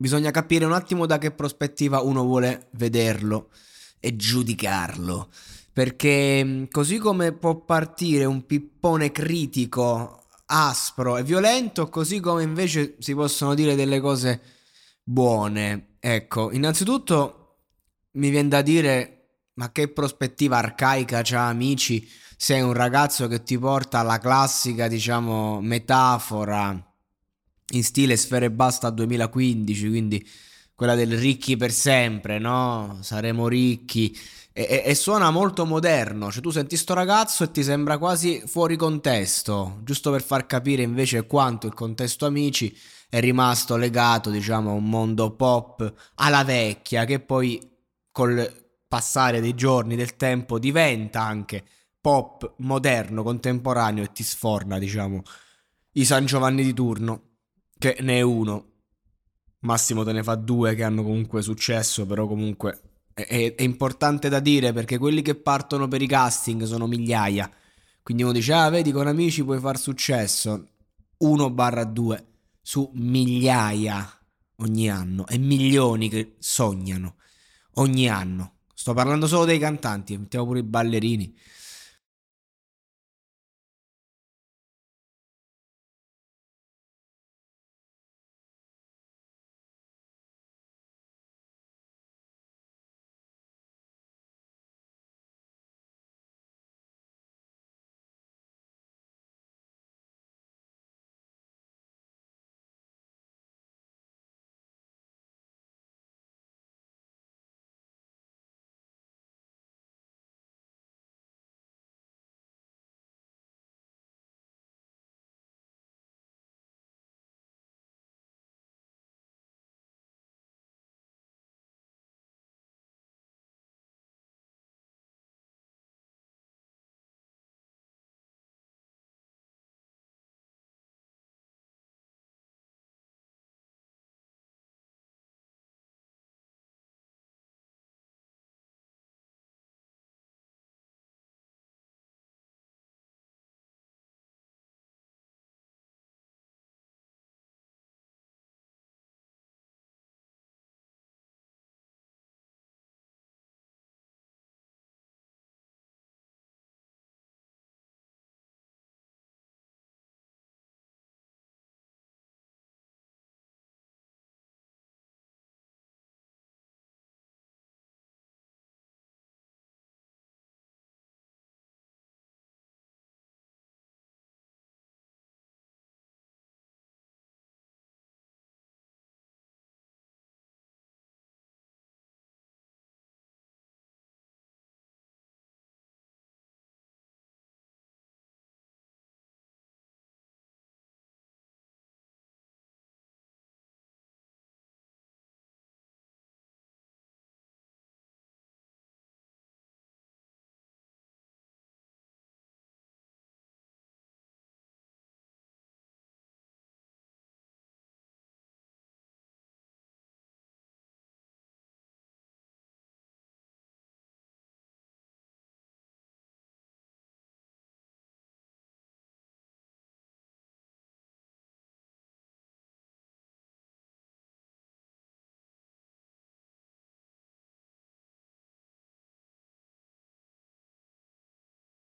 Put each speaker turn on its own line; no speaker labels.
bisogna capire un attimo da che prospettiva uno vuole vederlo e giudicarlo. Perché così come può partire un pippone critico, aspro e violento, così come invece si possono dire delle cose buone. Ecco, innanzitutto mi viene da dire ma che prospettiva arcaica c'ha amici sei un ragazzo che ti porta alla classica, diciamo, metafora in stile Sfere Basta 2015, quindi quella del ricchi per sempre, no? Saremo ricchi. E, e, e, suona molto moderno, cioè tu senti sto ragazzo e ti sembra quasi fuori contesto, giusto per far capire invece quanto il contesto amici è rimasto legato, diciamo, a un mondo pop alla vecchia, che poi col passare dei giorni, del tempo, diventa anche pop moderno, contemporaneo e ti sforna, diciamo, i San Giovanni di turno che ne è uno. Massimo te ne fa due che hanno comunque successo, però comunque è, è, importante da dire perché quelli che partono per i casting sono migliaia. Quindi uno dice, ah, vedi, con amici puoi far successo. 1 barra 2 su migliaia ogni anno e milioni che sognano ogni anno. Sto parlando solo dei cantanti, mettiamo pure i ballerini.